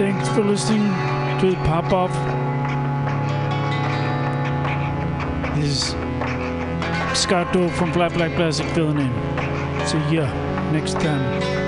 Thanks for listening to the pop off. This is Scott Dole from Flat Black Plastic filling in. See ya next time.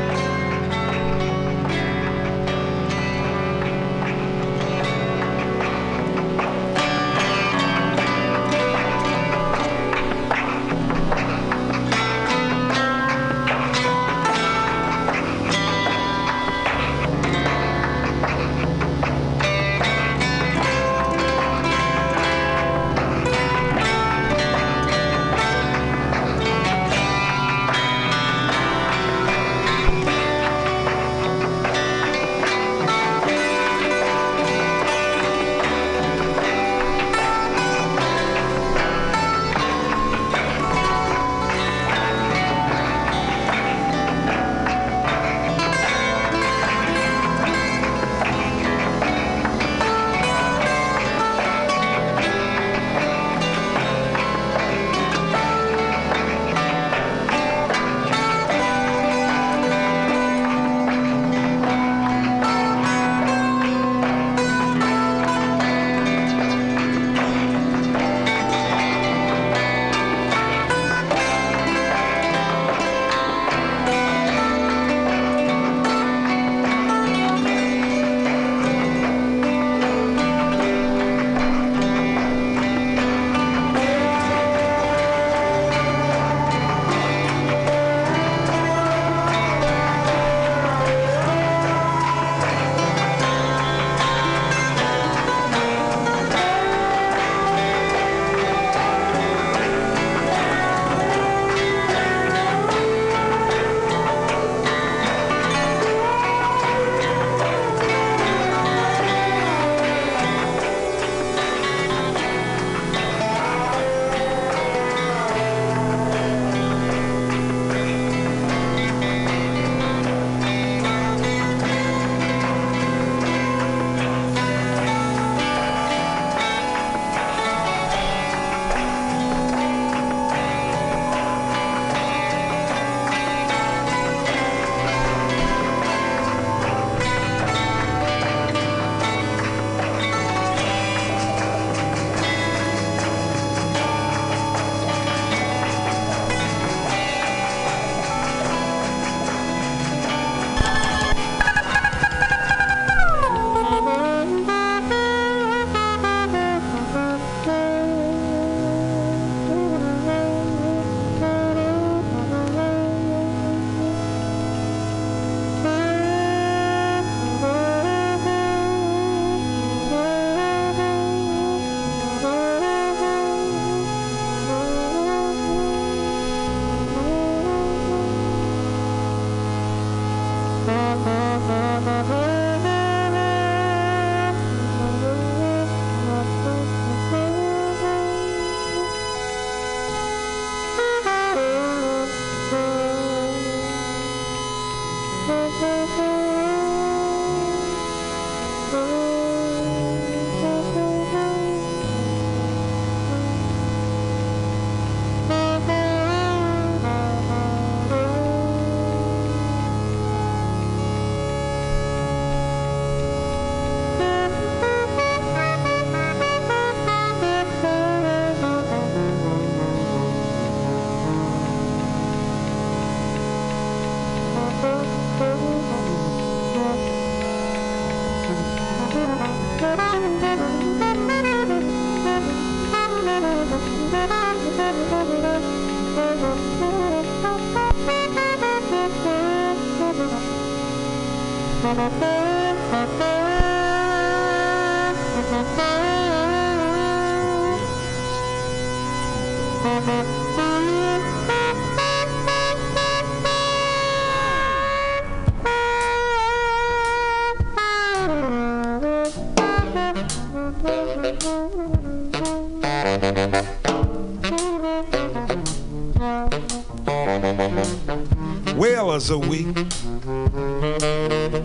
Whalers are we.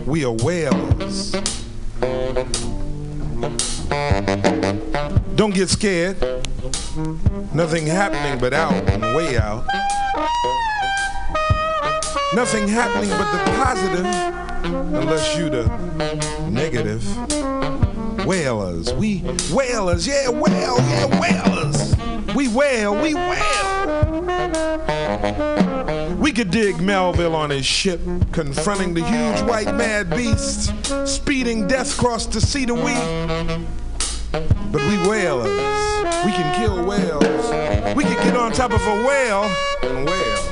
We are whalers. Don't get scared. Nothing happening but out and way out. Nothing happening but the positive unless you the negative. negative. Whalers, we whalers, yeah, whale, yeah, whalers. We whale, we whale. We could dig Melville on his ship, confronting the huge white mad beast, speeding death across the sea to we. But we whalers, we can kill whales. We could get on top of a whale and whale.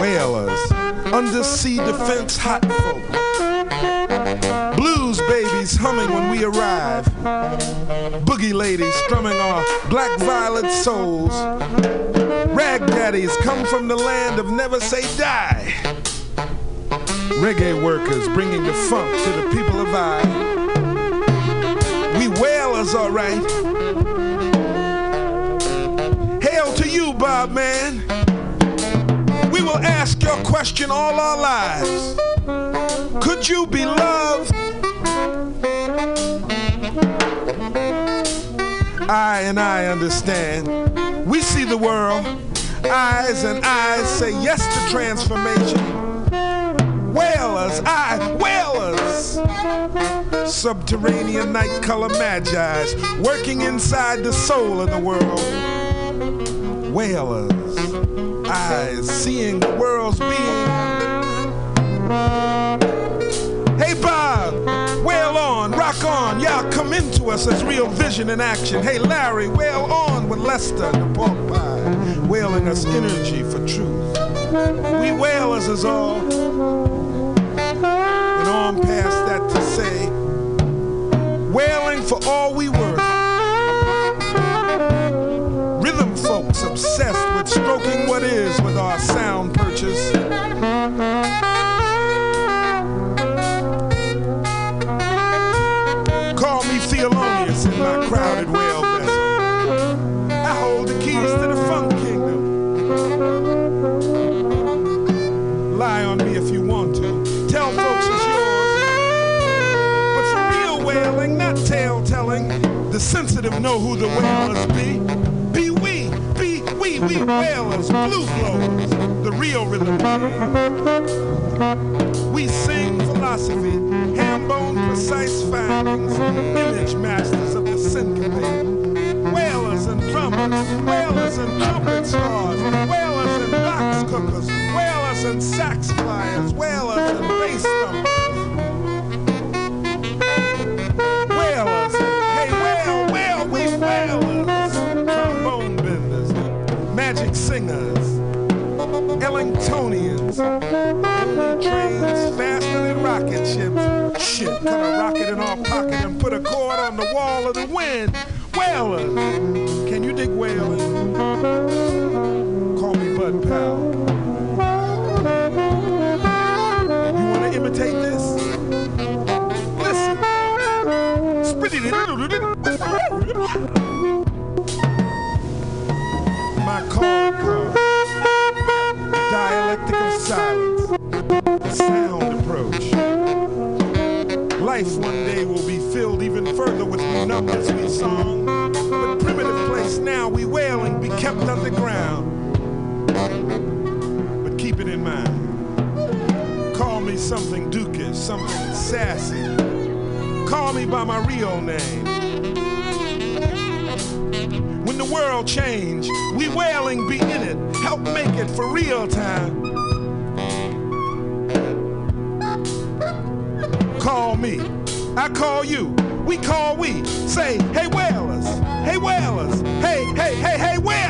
Whalers, undersea defense hot folk. Blues babies humming when we arrive. Boogie ladies strumming our black violet souls. Rag daddies come from the land of never say die. Reggae workers bringing the funk to the people of I. We whalers, alright. Hail to you, Bob man. We will ask your question all our lives. Could you be loved? I and I understand. We see the world. Eyes and eyes say yes to transformation. Whalers, I, whalers. Subterranean night color magi's working inside the soul of the world. Whalers, eyes seeing the world's being. Hey Bob, wail on, rock on, y'all come into us as real vision in action. Hey Larry, wail on with Lester, the pork wailing us energy for truth. We wail as is all. And on past that to say, wailing for all we worth. Rhythm folks obsessed with stroking what is with our sound purchase. Know who the whalers be. Be we, be we, we whalers, blue blowers, the real rhythm. We sing philosophy, ham bone precise findings, image masters of the syncopate. Whalers and drummers, whalers and trumpet stars, whalers and box cookers, whalers and sax flyers, whalers and bass thumpers. Ellingtonians, trains faster than rocket ships. Shit, put a rocket in our pocket and put a cord on the wall of the wind. Whalers, can you dig whaling? Call me Bud Powell. You wanna imitate this? Listen. My calling. Silence. Sound approach. Life one day will be filled even further with numbers we song. But primitive place now we wailing be kept underground. But keep it in mind. Call me something dukish, something sassy. Call me by my real name. When the world change, we wailing be in it. Help make it for real time. Call me. I call you. We call we. Say, hey whalers. Hey whalers. Hey, hey, hey, hey whalers.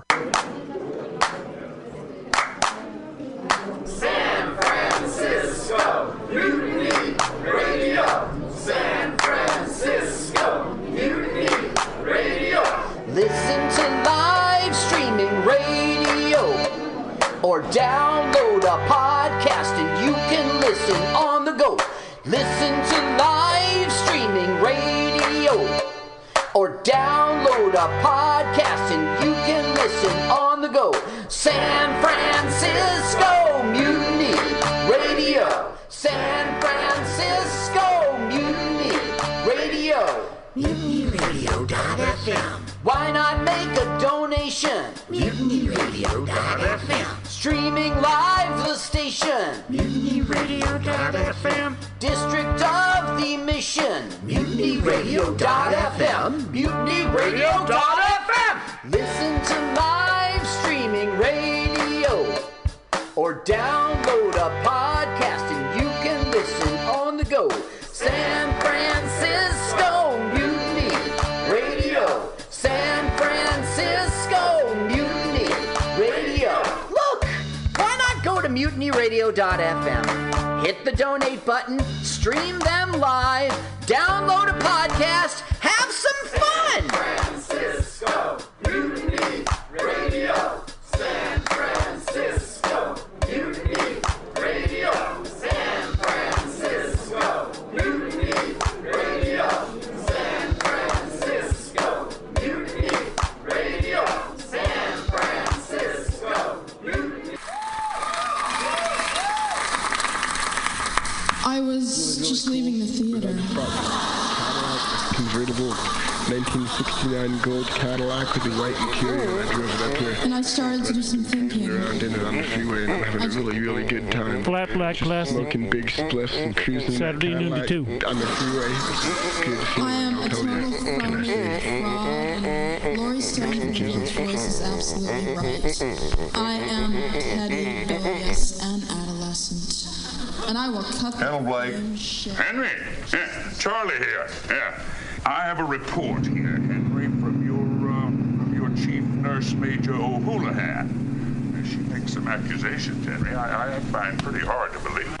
Convertible 1969 gold Cadillac with the white interior. I drove it up here And I started to do some thinking. around in it on the freeway and I'm having a really, really good time. Flat black Just plastic. Smoking big spliffs and cruising Saturday noon to two. on the freeway. Good to I am you. a I'll tell total you. fraud. and Laurie Stone's voice is absolutely right. I am petty, bilious, and adolescent. And I will cut the Hello, Blake. Henry, yeah, Charlie here. Yeah, I have a report here, Henry, from your uh, from your chief nurse, Major O'Houlihan. She makes some accusations, Henry. I, I find pretty hard to believe.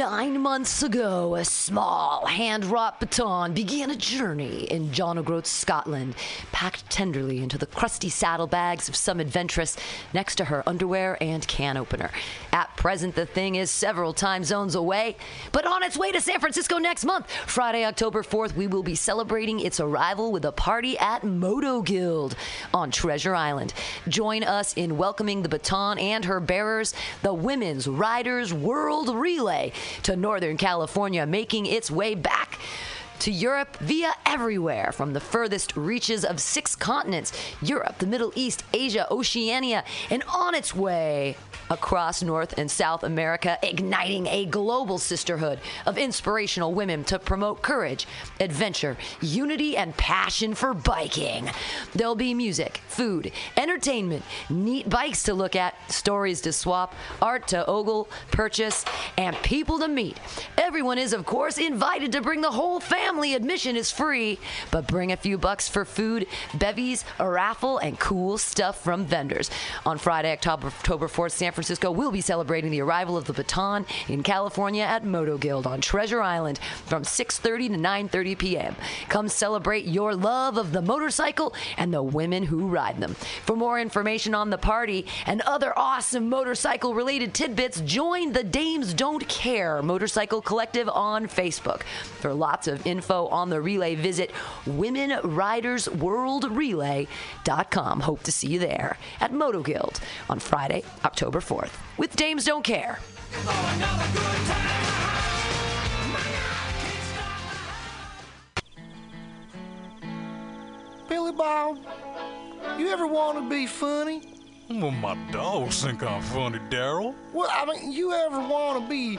Nine months ago, a small hand-wrought baton began a journey in John O'Groats, Scotland, packed tenderly into the crusty saddlebags of some adventuress next to her underwear and can opener. At present, the thing is several time zones away, but on its way to San Francisco next month. Friday, October 4th, we will be celebrating its arrival with a party at Moto Guild on Treasure Island. Join us in welcoming the baton and her bearers, the Women's Riders World Relay, to Northern California, making its way back to Europe via everywhere from the furthest reaches of six continents Europe, the Middle East, Asia, Oceania, and on its way across North and South America, igniting a global sisterhood of inspirational women to promote courage, adventure, unity, and passion for biking. There'll be music, food, entertainment, neat bikes to look at, stories to swap, art to ogle, purchase, and people to meet. Everyone is, of course, invited to bring the whole family. Admission is free, but bring a few bucks for food, bevies, a raffle, and cool stuff from vendors. On Friday, October, October 4th, San Francisco will be celebrating the arrival of the baton in California at Moto Guild on Treasure Island from 6:30 to 9:30 p.m. Come celebrate your love of the motorcycle and the women who ride them. For more information on the party and other awesome motorcycle related tidbits, join the Dames Don't Care Motorcycle Collective on Facebook. For lots of info on the relay, visit womenridersworldrelay.com. Hope to see you there at Moto Guild on Friday, October 4th with Dames Don't Care. Billy Bob, you ever want to be funny? Well, my dogs think I'm funny, Daryl. Well, I mean, you ever want to be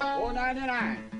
Four ninety nine.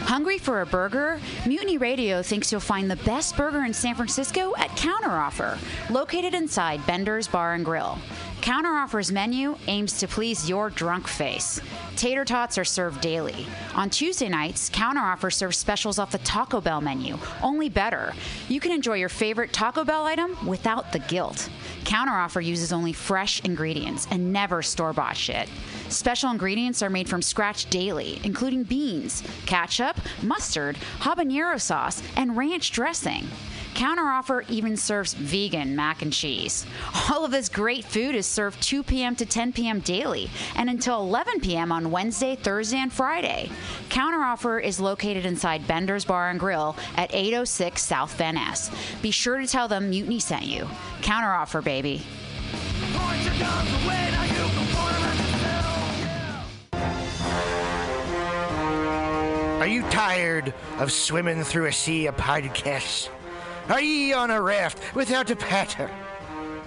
Hungry for a burger? Mutiny Radio thinks you'll find the best burger in San Francisco at Counteroffer, located inside Bender's Bar and Grill. Counteroffer's menu aims to please your drunk face. Tater tots are served daily. On Tuesday nights, Counteroffer serves specials off the Taco Bell menu, only better. You can enjoy your favorite Taco Bell item without the guilt. Counteroffer uses only fresh ingredients and never store bought shit. Special ingredients are made from scratch daily, including beans, ketchup, mustard, habanero sauce, and ranch dressing. Counteroffer even serves vegan mac and cheese. All of this great food is served 2 p.m. to 10 p.m. daily and until 11 p.m. on Wednesday, Thursday, and Friday. Counteroffer is located inside Bender's Bar and Grill at 806 South Van Ness. Be sure to tell them Mutiny sent you. Counteroffer, baby. Are you tired of swimming through a sea of podcasts? Are ye on a raft without a paddle?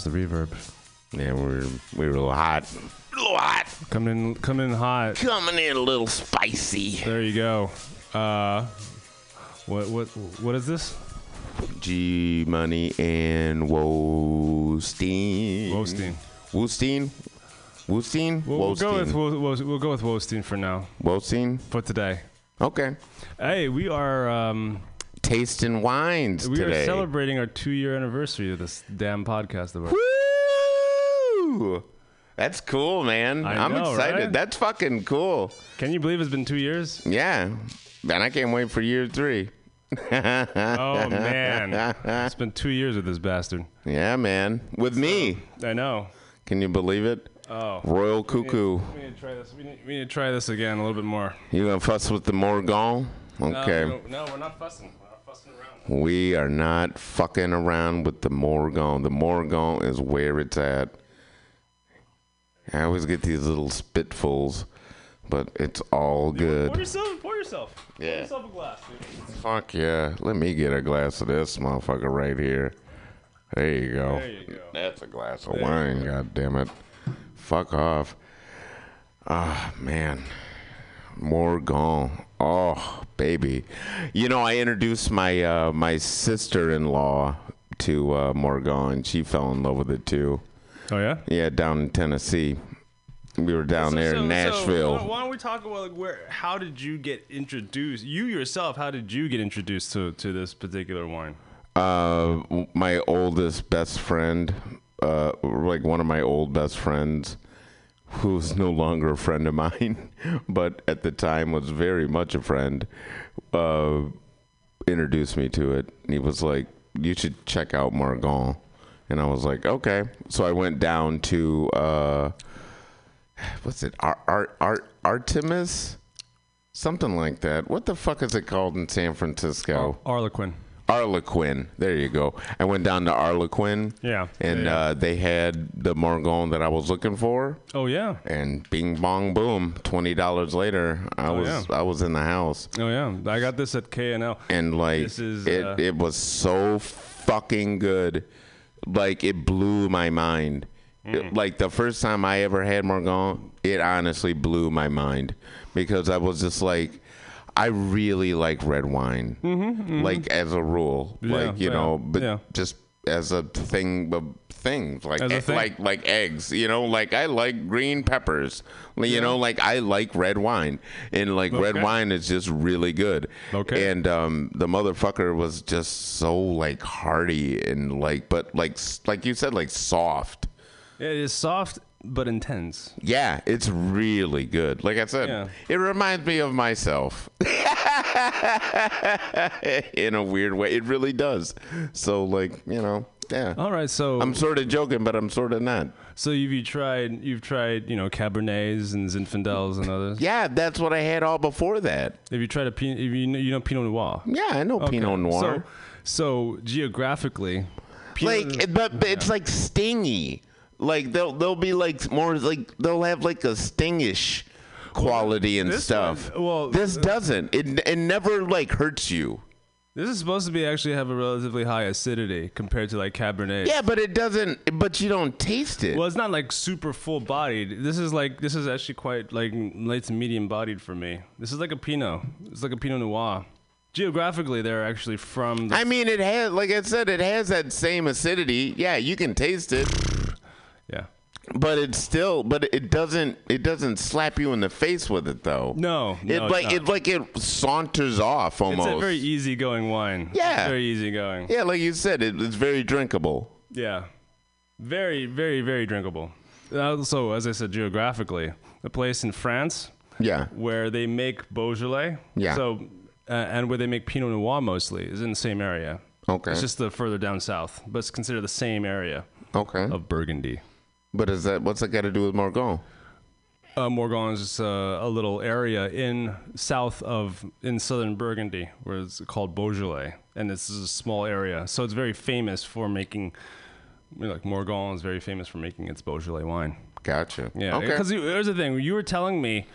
Damn, that was the reverb. Yeah, we were we were a little hot. A little hot. Coming in, coming in hot. Coming in a little spicy. There you go. Uh, what what what is this? G Money and Wostein. Wostein. Wostein. Wostein. We'll, we'll go with we'll, we'll, we'll go with Wostein for now. Wostein for today. Okay. Hey, we are um, tasting wines we today. are celebrating our two-year anniversary of this damn podcast of ours. Woo! That's cool, man. I I'm know, excited. right? That's fucking cool. Can you believe it's been two years? Yeah. Man, I can't wait for year three. Oh man, it's been two years with this bastard. Yeah, man. With me. I know. Can you believe it? Oh, Royal We need- Cuckoo. We need to try this. We need, we need to try this again a little bit more. You gonna fuss with the Morgon? Okay. No, no, we're not fussing. We're not fussing. We are not fucking around with the Morgon. The Morgon is where it's at. I always get these little spitfuls, but it's all good. Pour yourself. Pour yourself. Pour Yeah. yourself a glass, dude. Fuck yeah. Let me get a glass of this motherfucker right here. There you go. There you go. That's a glass of There wine, god damn it. Fuck off. Ah, man. Morgon. Oh, baby. You know, I introduced my uh, my sister-in-law to uh, Morgon. She fell in love with it too. Oh yeah. Yeah, down in Tennessee. We were down there in Nashville. why, why don't we talk about like where? How did you get introduced? You yourself, how did you get introduced to to this particular wine? Uh, my oldest best friend, uh, like one of my old best friends, who's no longer a friend of mine, but at the time was very much a friend, uh, introduced me to it. He was like, "You should check out Morgon," and I was like, "Okay." So I went down to uh, what's it? Art Art Art Artemis, something like that. What the fuck is it called in San Francisco? Arlequin. Arlequin. There you go. I went down to Arlequin. Yeah. And Yeah. Uh, they had the Morgon that I was looking for. Oh yeah. And bing bong boom. Twenty dollars later, I Oh, was yeah. I was in the house. Oh yeah. I got this at K&L. And like This is, it, uh, it was so fucking good. Like it blew my mind. Mm. Like the first time I ever had Morgon, it honestly blew my mind because I was just like, I really like red wine. Mhm, Like as a rule, Yeah, like you yeah, know, but yeah. just as a thing of things, like e- thing. like like eggs. You know, like I like green peppers. You Yeah. know, like I like red wine, and like red wine is just really good. Okay. And um, the motherfucker was just so like hearty and like, but like like you said, like soft. It is soft but intense. Yeah, it's really good. Like I said, Yeah. it reminds me of myself in a weird way. It really does. So, like, you know, yeah. All right, so I'm sort of joking, but I'm sort of not. So you've you tried you've tried you know Cabernets and Zinfandels and others. Yeah, that's what I had all before that. Have you tried a Pinot? You know, you know Pinot Noir. Yeah, I know Pinot Noir. So, so geographically, like, it- but, but it's like stingy. Like they'll they'll be like more like they'll have like a stingish quality and this stuff. one- well, this uh, doesn't. It it never like hurts you. this is supposed to be actually have a relatively high acidity compared to like Cabernet. Yeah, but it doesn't. But you don't taste it. Well, it's not like super full bodied. This is like this is actually quite like light to medium bodied for me. This is like a Pinot. It's like a Pinot Noir. Geographically, they're actually from. The, I mean, it has, like I said, it has that same acidity. Yeah, you can taste it. But it's still, but it doesn't, it doesn't slap you in the face with it though. No, it no, it's like it like it saunters off almost. It's a very easygoing wine. Yeah. It's very easygoing. yeah, like you said, it, it's very drinkable. Yeah. Very, very, very drinkable. Also, as I said, geographically, a place in France. Yeah. Where they make Beaujolais. Yeah. So, uh, and where they make Pinot Noir mostly is in the same area. Okay. It's just the further down south, but it's considered the same area. Okay. Of Burgundy. But is that what's that got to do with Morgon? Uh, Morgon is just uh, a little area in south of in southern Burgundy where it's called Beaujolais, and this is a small area, so it's very famous for making. you know, Like Morgon is very famous for making its Beaujolais wine. Gotcha. Yeah, Okay. because here's the thing: you were telling me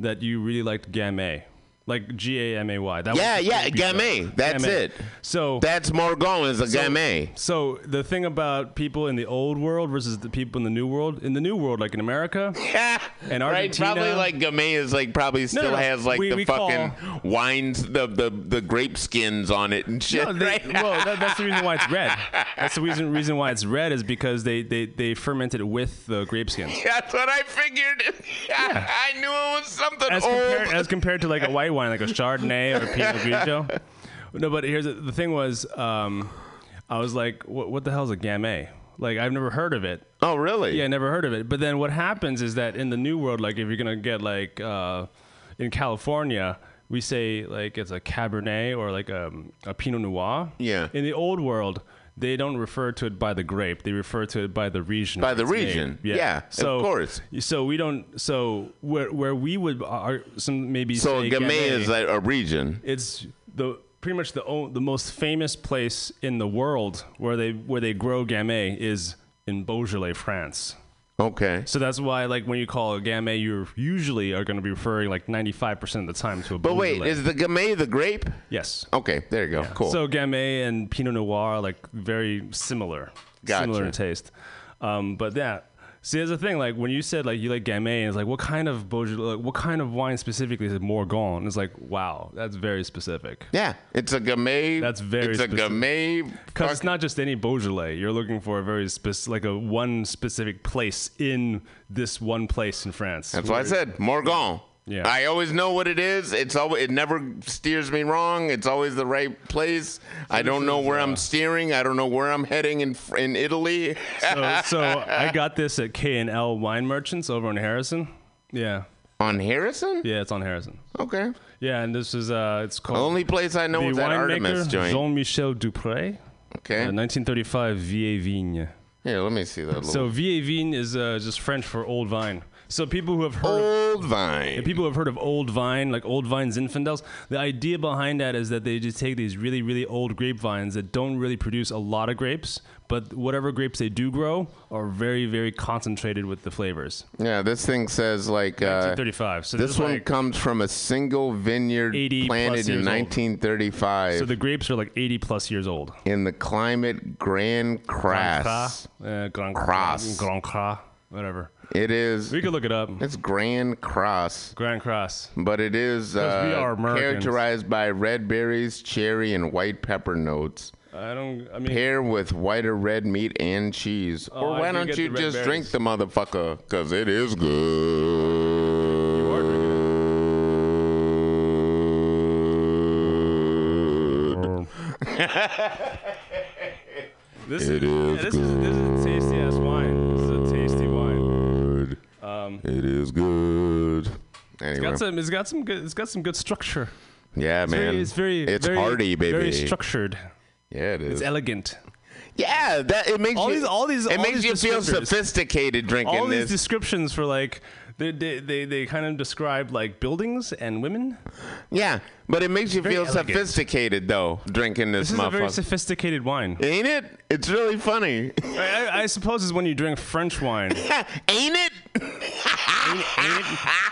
that you really liked Gamay, like G A M A Y. That Yeah, yeah. Gamay. That's Gamay. it. So That's Morgon is a so- Gamay. So the thing about people in the old world versus the people in the new world, in the new world, like in America yeah, and Right, Argentina, probably like Gamay is like probably still no, has like we- the we fucking call- wines, the, the the grape skins on it and shit. No, they, right? well, that, that's the reason why it's red. That's the reason reason why it's red is because they they, they ferment it with the grape skins. That's what I figured. I knew it was something As old. compared, as compared to like a white wine, like a Chardonnay or a Pinot Grigio. No, but here's the, the thing was, um, I was like, what, what the hell is a Gamay? Like I've never heard of it. Oh, really? Yeah, never heard of it. But then what happens is that in the new world, like if you're gonna get like uh, in California, we say like it's a Cabernet or like a, a Pinot Noir. Yeah. In the old world, they don't refer to it by the grape; they refer to it by the region. By the region. Yeah, of course. So we don't. So where where we would are some maybe so Gamay Gamay, is like a region. it's the pretty much the o- the most famous place in the world where they where they grow Gamay is in Beaujolais, France. Okay. So that's why, like, when you call a Gamay, you usually are going to be referring like 95% of the time to a But wait, is the Gamay the grape? Yes. Okay, there you go. Cool. So Gamay and Pinot Noir are like very similar, Gotcha. similar in taste. Um, but yeah, see, there's the thing. Like when you said like you like Gamay, and it's like what kind of Beaujolais, like, what kind of wine specifically is it? Morgon. It's like wow, that's very specific. yeah, it's a Gamay. That's very It's a. Gamay. Because it's not just any Beaujolais. You're looking for a very specific, like a one specific place in this one place in France. That's why I said Morgon. Yeah. I always know what it is. It's always it never steers me wrong. It's always the right place. I don't know is, where uh, I'm steering. I don't know where I'm heading in in Italy. so, so I got this at K and L Wine Merchants over in Harrison. Yeah. On Harrison? Yeah, it's on Harrison. Okay. Yeah, and this is uh, it's called. The only place I know the is that Artemis joint. Jean-Michel Dupré. Okay. Uh, 1935 Vieille Vigne. Yeah, let me see that. Little So Vieille Vigne is uh, just French for old vine. So people who have heard old vine. People who have heard of old vine, like old vine Zinfandels, the idea behind that is that they just take these really, really old grapevines that don't really produce a lot of grapes, but whatever grapes they do grow are very, very concentrated with the flavors. Yeah, this thing says like uh, 1935. So this this one like comes from a single vineyard planted in years old. 1935 So the grapes are like 80 plus years old. in the climate Grand Cras. Uh, Grand Cras. Grand Cras, whatever. It is. We could look it up. It's Grand Cross. Grand Cross. But it is we uh, are Americans. characterized by red berries, cherry, and white pepper notes. I don't. I mean, Pair with white or red meat and cheese. Oh, or I why do don't get you the red just drink the motherfucker? Because it is good. You are drinking This It is, is yeah, this is this is tasty ass. This is a tasty wine. Um, It is good. it's Anyway, got some. It's got some good. It's got some good structure. yeah, It's man. Very, it's very. It's very, hearty, baby. Very structured. Yeah, it is. It's elegant. Yeah, that it makes all you. these. All these. It all makes these you feel sophisticated drinking all these this. descriptions for like they, they they they kind of describe like buildings and women. yeah, but it makes you Very feel elegant. sophisticated though drinking this, This is a very sophisticated wine. Ain't it? It's really funny. I, I, I suppose is when you drink French wine. Ain't it?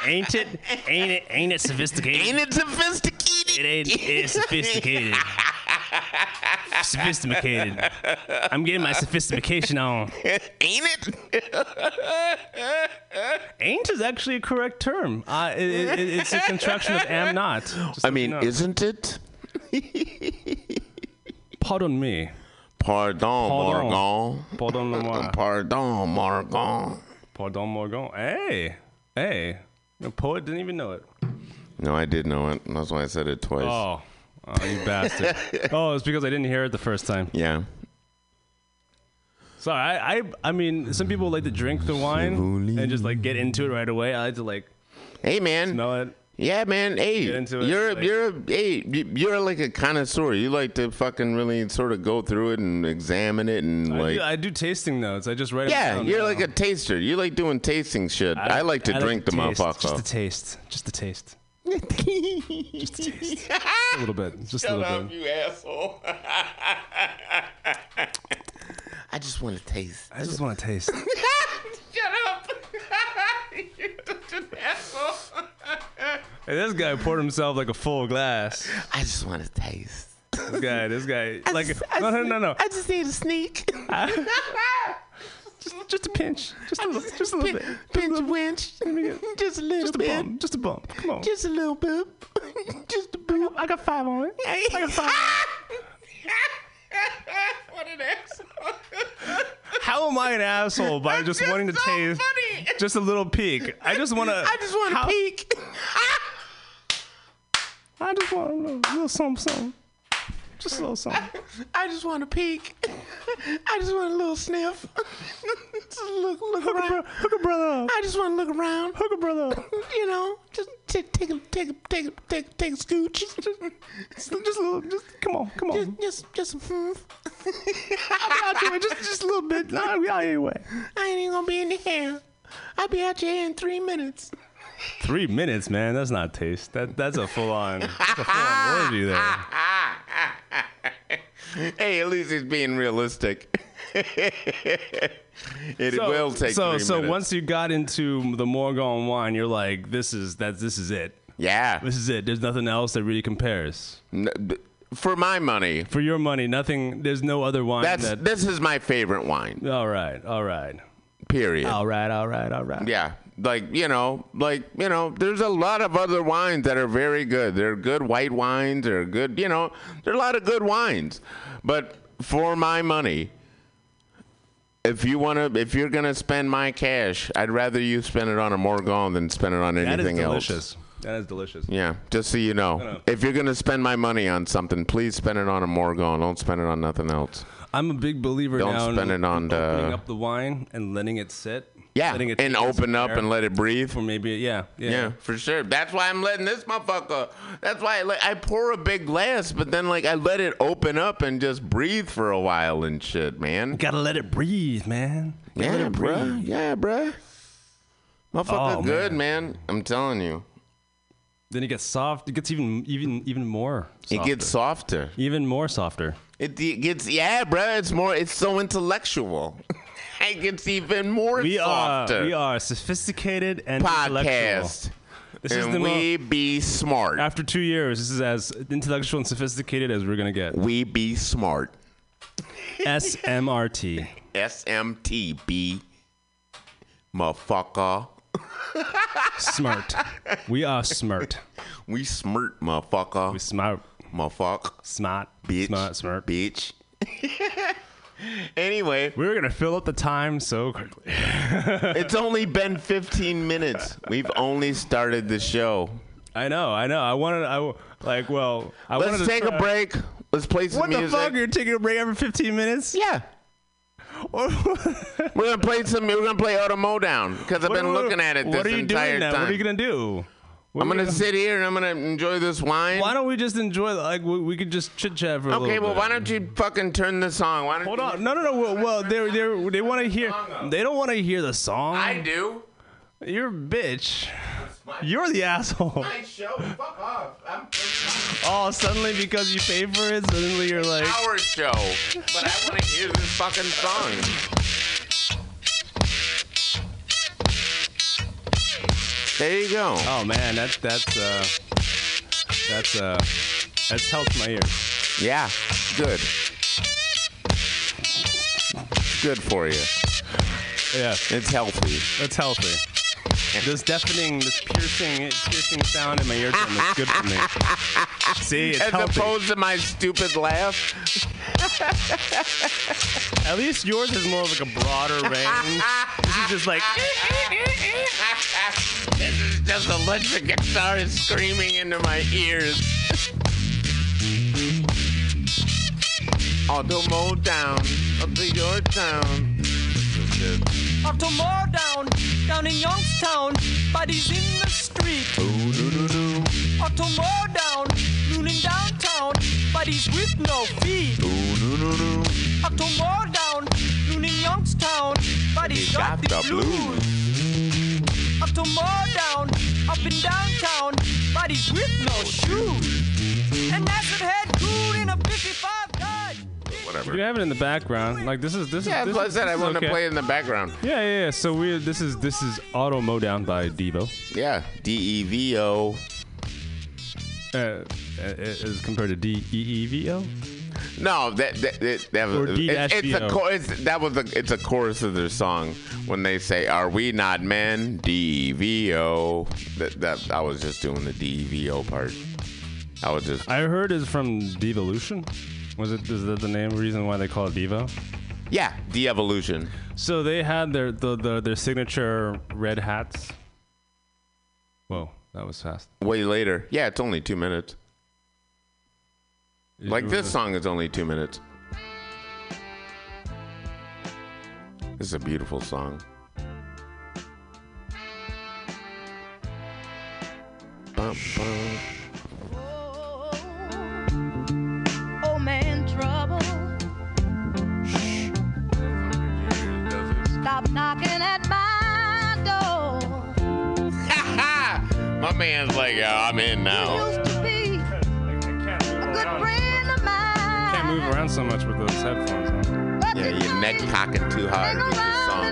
Ain't it? Ain't it? Ain't it sophisticated? Ain't it sophisticated? It ain't. It's sophisticated. sophisticated. I'm getting my sophistication on. Ain't it? Ain't is actually a correct term. Uh, it, it, it's a contraction of am not. Just I let you mean, know. isn't it? Pardon me. Pardon, Pardon. Morgan. Pardon moi. Pardon, Morgan. Pardon Morgan. Hey, hey. The poet didn't even know it. No, I did know it. That's why I said it twice. Oh, oh you bastard. oh, it's because I didn't hear it the first time. Yeah. Sorry, I, I, I mean, some people like to drink the wine and just like get into it right away. I like to like Hey, man. smell it. Yeah, man. Hey, Get into it, you're like- you're hey you're like a connoisseur. You like to fucking really sort of go through it and examine it and I, like. do, I do tasting notes. I just write. 'em yeah, down you're now. like a taster. You like doing tasting shit. I, like to drink the taste. motherfucker. Just the taste. Just a taste. just the taste. a little bit. Just a little up, bit. you asshole. I just want to taste. I just want to taste. Shut up. You're such an asshole. Hey, this guy poured himself like a full glass. I just want to taste. This guy, this guy, like no, no, no, no. I just need a sneak. just, just a pinch, just a little, just a little bit, Pinch a winch. Just a little just a bit. bump, just a bump. Come on. Just a little bit. Just a bit. I got five on it. I got five. What an asshole. How am I an asshole by just wanting to taste just a little peek? I just want to. I just want to peek. I just want a little, little something, something. Just a little something. I just want to peek. I just want a little sniff. just look, look Hook a, around. bro- hook a brother up. I just want to look around. Hook a brother up. You know, just take, take a, take a, take a, take, take a scooch. Just, just a little. Just come on, come on. Just, just, just, hmm. I'll be out your way. Just, just a little bit. Nah, we out your way. I ain't even gonna be in the hair. I'll be out your hair in three minutes. Three minutes, man. That's not taste. That that's a full on. A full on orgy there. hey, at least he's being realistic. it So- will take So so minutes. once you got into the Morgon wine, you're like, this is that. This is it. yeah, This is it. There's nothing else that really compares. N- b- for my money, For your money, nothing. There's no other wine that's that. this is my favorite wine. All right. All right. Period. All right. All right. All right. Yeah, like you know, like you know, there's a lot of other wines that are very good. They're good white wines. They're good. You know, there are a lot of good wines. But for my money, if you want to, if you're gonna spend my cash, I'd rather you spend it on a Morgon than spend it on That is anything else. delicious. That is delicious. Yeah, just so you know, know. if you're gonna spend my money on something, please spend it on a Morgon. Don't spend it on nothing else. I'm a big believer Don't now in spend it on opening the- up the wine and letting it sit. Yeah, it and open up air and let it breathe. For maybe, yeah, yeah. Yeah. for sure. That's why I'm letting this motherfucker. That's why I, like, I pour a big glass, but then like I let it open up and just breathe for a while and shit, man. Gotta let it breathe, man. Yeah, it bruh. breathe. Yeah, bruh. Motherfucker, Oh, good, man. I'm telling you. Then it gets soft. It gets even, even, even more. It gets softer. softer. even more softer. It de- gets yeah, bruh. It's more. It's so intellectual. it gets even more We softer. are, we are sophisticated and intellectual. podcast. This is and the mo- we be smart. After two years, this is as intellectual and sophisticated as we're gonna get. We be smart. SMRT. SMTB. Motherfucker. Smart. We are smart. We smart, motherfucker. We smart. Motherfucker. Smart. Bitch. Smart. Smart. Bitch. anyway, We're gonna fill up the time so quickly. it's only been 15 minutes. We've only started the show. I know. I know. I wanted. I like. Well, I Let's wanted to take a break. Let's play some What music. What the fuck? You're taking a break every 15 minutes? Yeah. we're gonna play some. We're gonna play Auto Down because I've What- been looking at it what this are you entire doing now? time. What are you gonna do? What I'm gonna sit here and I'm gonna enjoy this wine. Why don't we just enjoy? Like we, we could just chit chat for a bit? Okay, little well, bit. why don't you fucking turn the song? Why don't Hold you on. No, no, no. Well, well they they they want to hear. They don't want to hear the song. I do. You're a bitch. You're the asshole. My show. Fuck off. I'm Oh, suddenly because you pay for it, suddenly you're like. our show, but I want to hear this fucking song. There you go. Oh man, that's that's uh, that's uh, that's helped my ears. Yeah, good. Good for you. Yeah, It's healthy. It's healthy. This deafening, this piercing, piercing sound in my eardrum is good for me. See, it's As healthy. opposed to my stupid laugh. At least yours is more of like a broader range. This is just like. This is just electric guitar screaming into my ears. Auto modown up to your town. More down, down in Youngstown, bodies in the street. Up to more down, noon in downtown, bodies with no feet. Up to more down, noon in Youngstown, bodies got, the, blues. Up to more down, up in downtown, bodies with no shoes. And that's what head cool in a 55 Dodge. Whatever. You can have it in the background. Like this is this Yeah, is. This plus is, that I this is want to play it in the background. Yeah, yeah, yeah. So we this is this is Auto Modown by Devo. Yeah, D E V O. Uh, as compared to D E E V O. No, that that, that, that was, it, it's a it's, that was a it's a chorus of their song when they say "Are we not men?" D E V O. That that I was just doing the D E V O part. I was just I heard is from Devolution. Was it is that the name reason why they call it Devo? yeah, De Evolution. So they had their the, the their signature red hats. Whoa, that was fast. Way later. Yeah, it's only two minutes. Like this song is only two minutes. This is a beautiful song. Bum, bum. Oh man, trouble. Stop knocking at my door. My man's like, yeah, I'm in now. Used to be a good friend of mine. Can't move around so much with those headphones on. Yeah, your neck cocking too hard with this song.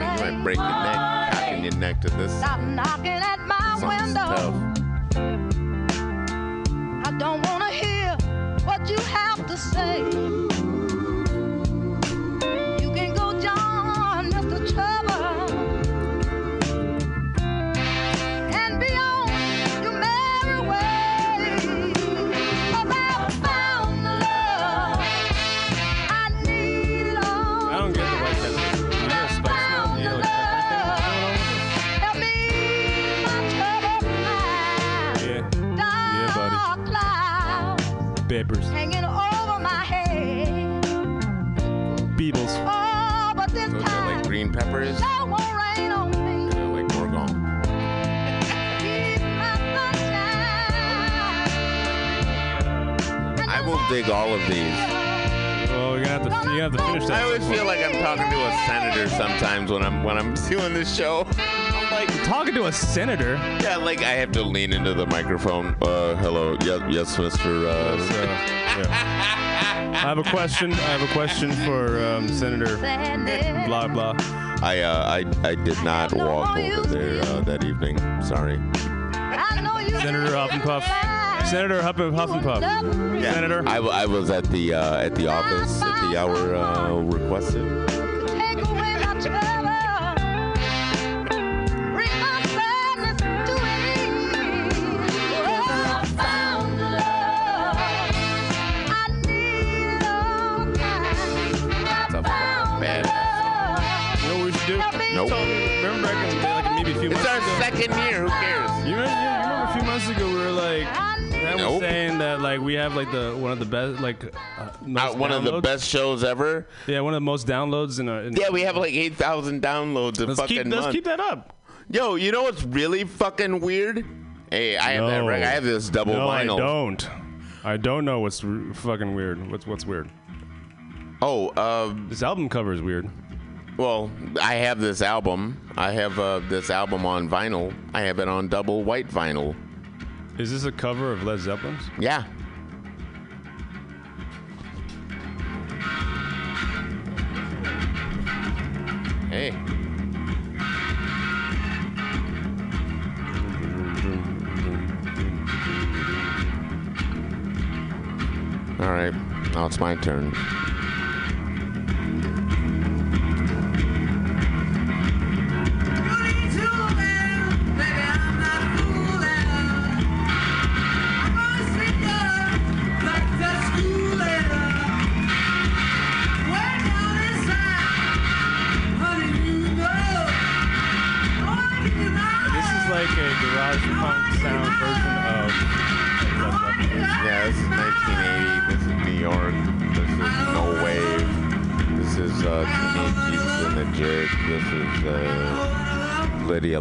You might break your neck, cocking your neck to this. Stop knocking at my window. tough. I don't wanna hear what you have to say. Dig all of these. Oh, gonna have to, you're have to finish that. I always feel like I'm talking to a senator sometimes when I'm when I'm doing this show. I'm like talking to a senator. Yeah, like I have to lean into the microphone. Uh, hello, yes, yes, Mister. Uh, I have a question. I have a question for um, Senator blah blah. I uh, I I did not walk over there uh, that evening. Sorry. Senator Huff and Puff. Senator Huff and Huff and Puff. Senator. I, w- I was at the uh, at the office at the hour uh, requested. That like we have like the one of the best like uh, most Uh, one of the downloads. best shows ever. Yeah, one of the most downloads in a. In Yeah, we have like 8,000 downloads a Let's fucking keep- let's month. keep that up. Yo, you know what's really fucking weird? Hey, I have that. No. I have this double vinyl. no, vinyl. I don't. I don't know what's r- fucking weird. What's what's weird? Oh, uh, this album cover is weird. Well, I have this album. I have uh, this album on vinyl. I have it on double white vinyl. Is this a cover of Led Zeppelin's? Yeah. Hey. All right, now it's my turn.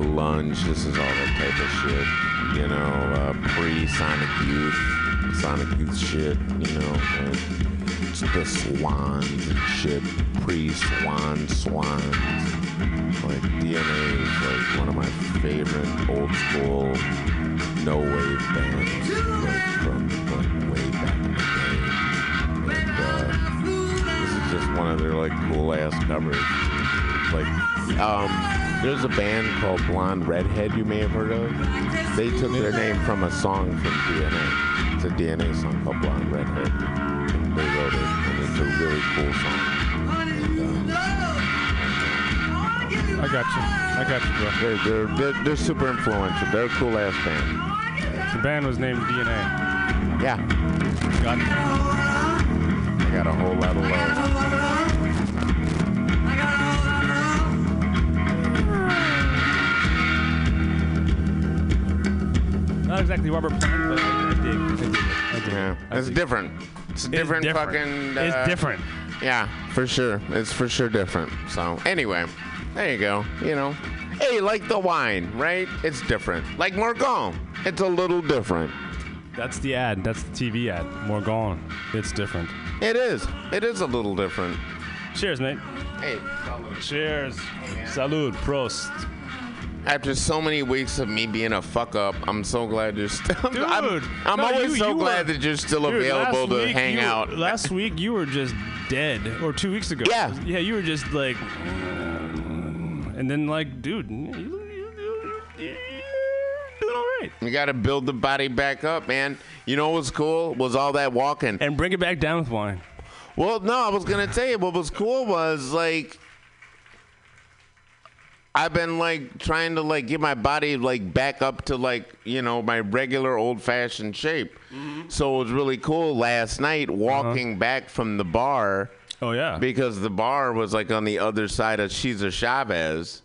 Lunch. This is all that type of shit. You know, uh, pre-Sonic Youth, Sonic Youth shit. You know, uh, the Swans and shit. Pre-Swan Swans. Like DNA is like one of my favorite old school no wave bands like from like way back in the day. And uh, this is just one of their like cool ass covers. Like um there's a band called Blonde Redhead you may have heard of. They took their name from a song from DNA. It's a DNA song called Blonde Redhead. And they wrote it and it's a really cool song. And, uh, I got you. I got you, bro. They're, they're, they're, they're super influential. They're a cool ass band. The band was named DNA. Yeah. Got it. I got a whole lot of love. Not exactly Robert Plant, but I, I dig. I dig it. I dig Yeah, it. I it's dig it. different. It's a different, different. fucking. It's uh, different. Yeah, for sure. It's for sure different. So anyway, there you go. You know, hey, like the wine, right? It's different. Like Morgon, it's a little different. That's the ad. That's the TV ad. Morgon. It's different. It is. It is a little different. Cheers, mate. Hey, Cheers. Salud. Prost. After so many weeks of me being a fuck up, I'm so glad you're still. I'm, I'm no, always you- so you glad were- that you're still Dude, available to week hang were- out. Last week you were just dead, or two weeks ago. Yeah. Yeah, you were just like, and then like, dude, right. You got to build the body back up, man. You know what's cool was all that walking and bring it back down with wine. Well, no, I was gonna tell you what was cool was like I've been like trying to like get my body like back up to like you know my regular old fashioned shape. Mm-hmm. So it was really cool last night uh-huh. walking back from the bar. Oh yeah, because the bar was like on the other side of Cesar Chavez.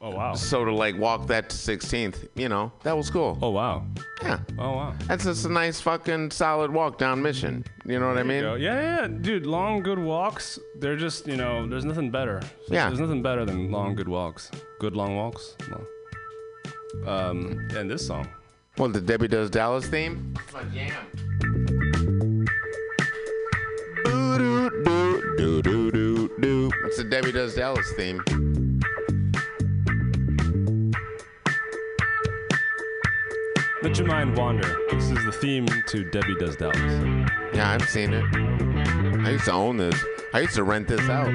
Oh wow. So to like walk that to 16th, you know, that was cool. Oh wow. Yeah. Oh wow. That's just a nice fucking solid walk down Mission. You know what I mean? Yeah, yeah, yeah, dude. Long, good walks. They're just, you know, there's nothing better. Yeah. There's nothing better than long, good walks. Good long walks. No. Um, and this song. Well, the Debbie Does Dallas theme? It's my jam. Do do do do. It's the Debbie Does Dallas theme. Let your mind wander. This is the theme to Debbie Does Dallas. Yeah, I've seen it. I used to own this. I used to rent this out.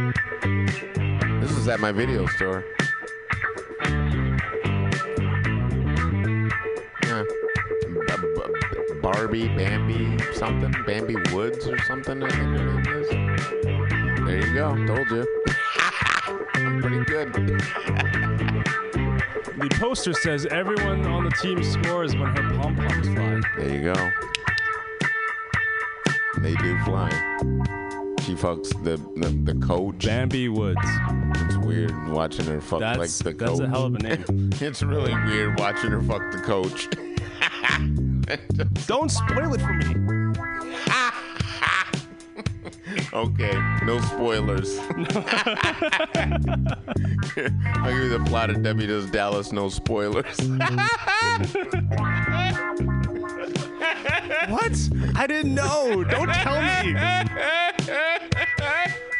This was at my video store. Yeah. Barbie, Bambi, something. Bambi Woods or something, I think her name is. There you go. Told you. I'm pretty good. The poster says everyone on the team scores when her pom poms fly. There you go. They do fly. She fucks the the, the coach. Bambi Woods. It's weird watching her fuck That's- like the coach. that's a hell of a name. it's really weird watching her fuck the coach. Don't spoil it for me. Ah! Okay, no spoilers. I'll give you the plot of Debbie Does Dallas, no spoilers. What? I didn't know. Don't tell me.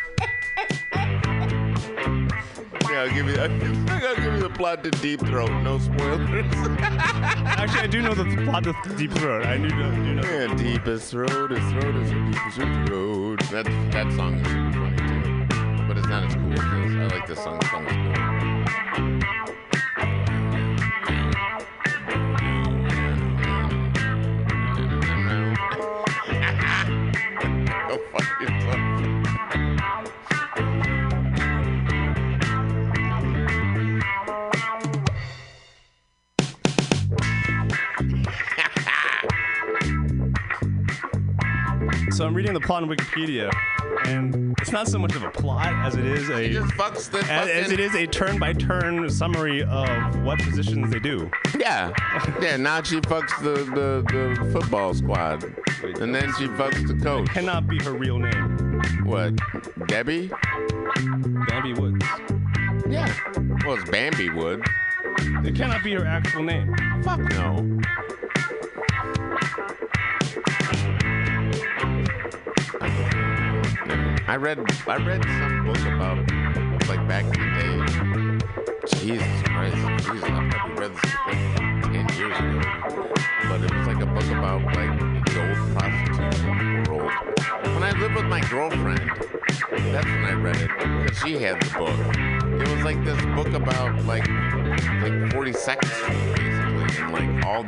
Yeah, I'll give you. I'll give you the plot to Deep Throat. No spoilers. Actually, I do know the plot of Deep Throat. I do know. Do know. Yeah, deepest throat is throat is the deepest throat. That that song is super funny too, but it's not as cool as this. I like this song. This song is cool. Go fuck So I'm reading the plot on Wikipedia, and it's not so much of a plot as it is a just fucks the as, as it is a turn-by-turn summary of what positions they do. Yeah, yeah. Now she fucks the, the, the football squad, and then she fucks the coach. Cannot be her real name. What? Debbie? Bambi Woods. Yeah. Well, it's Bambi Wood. It cannot be her actual name. Fuck no. I read I read some book about like back in the day. Jesus Christ, Jesus, I probably read this like ten years ago. But it was like a book about like the old prostitution world. When I lived with my girlfriend, that's when I read it because she had the book. It was like this book about like like 42nd Street basically, and like all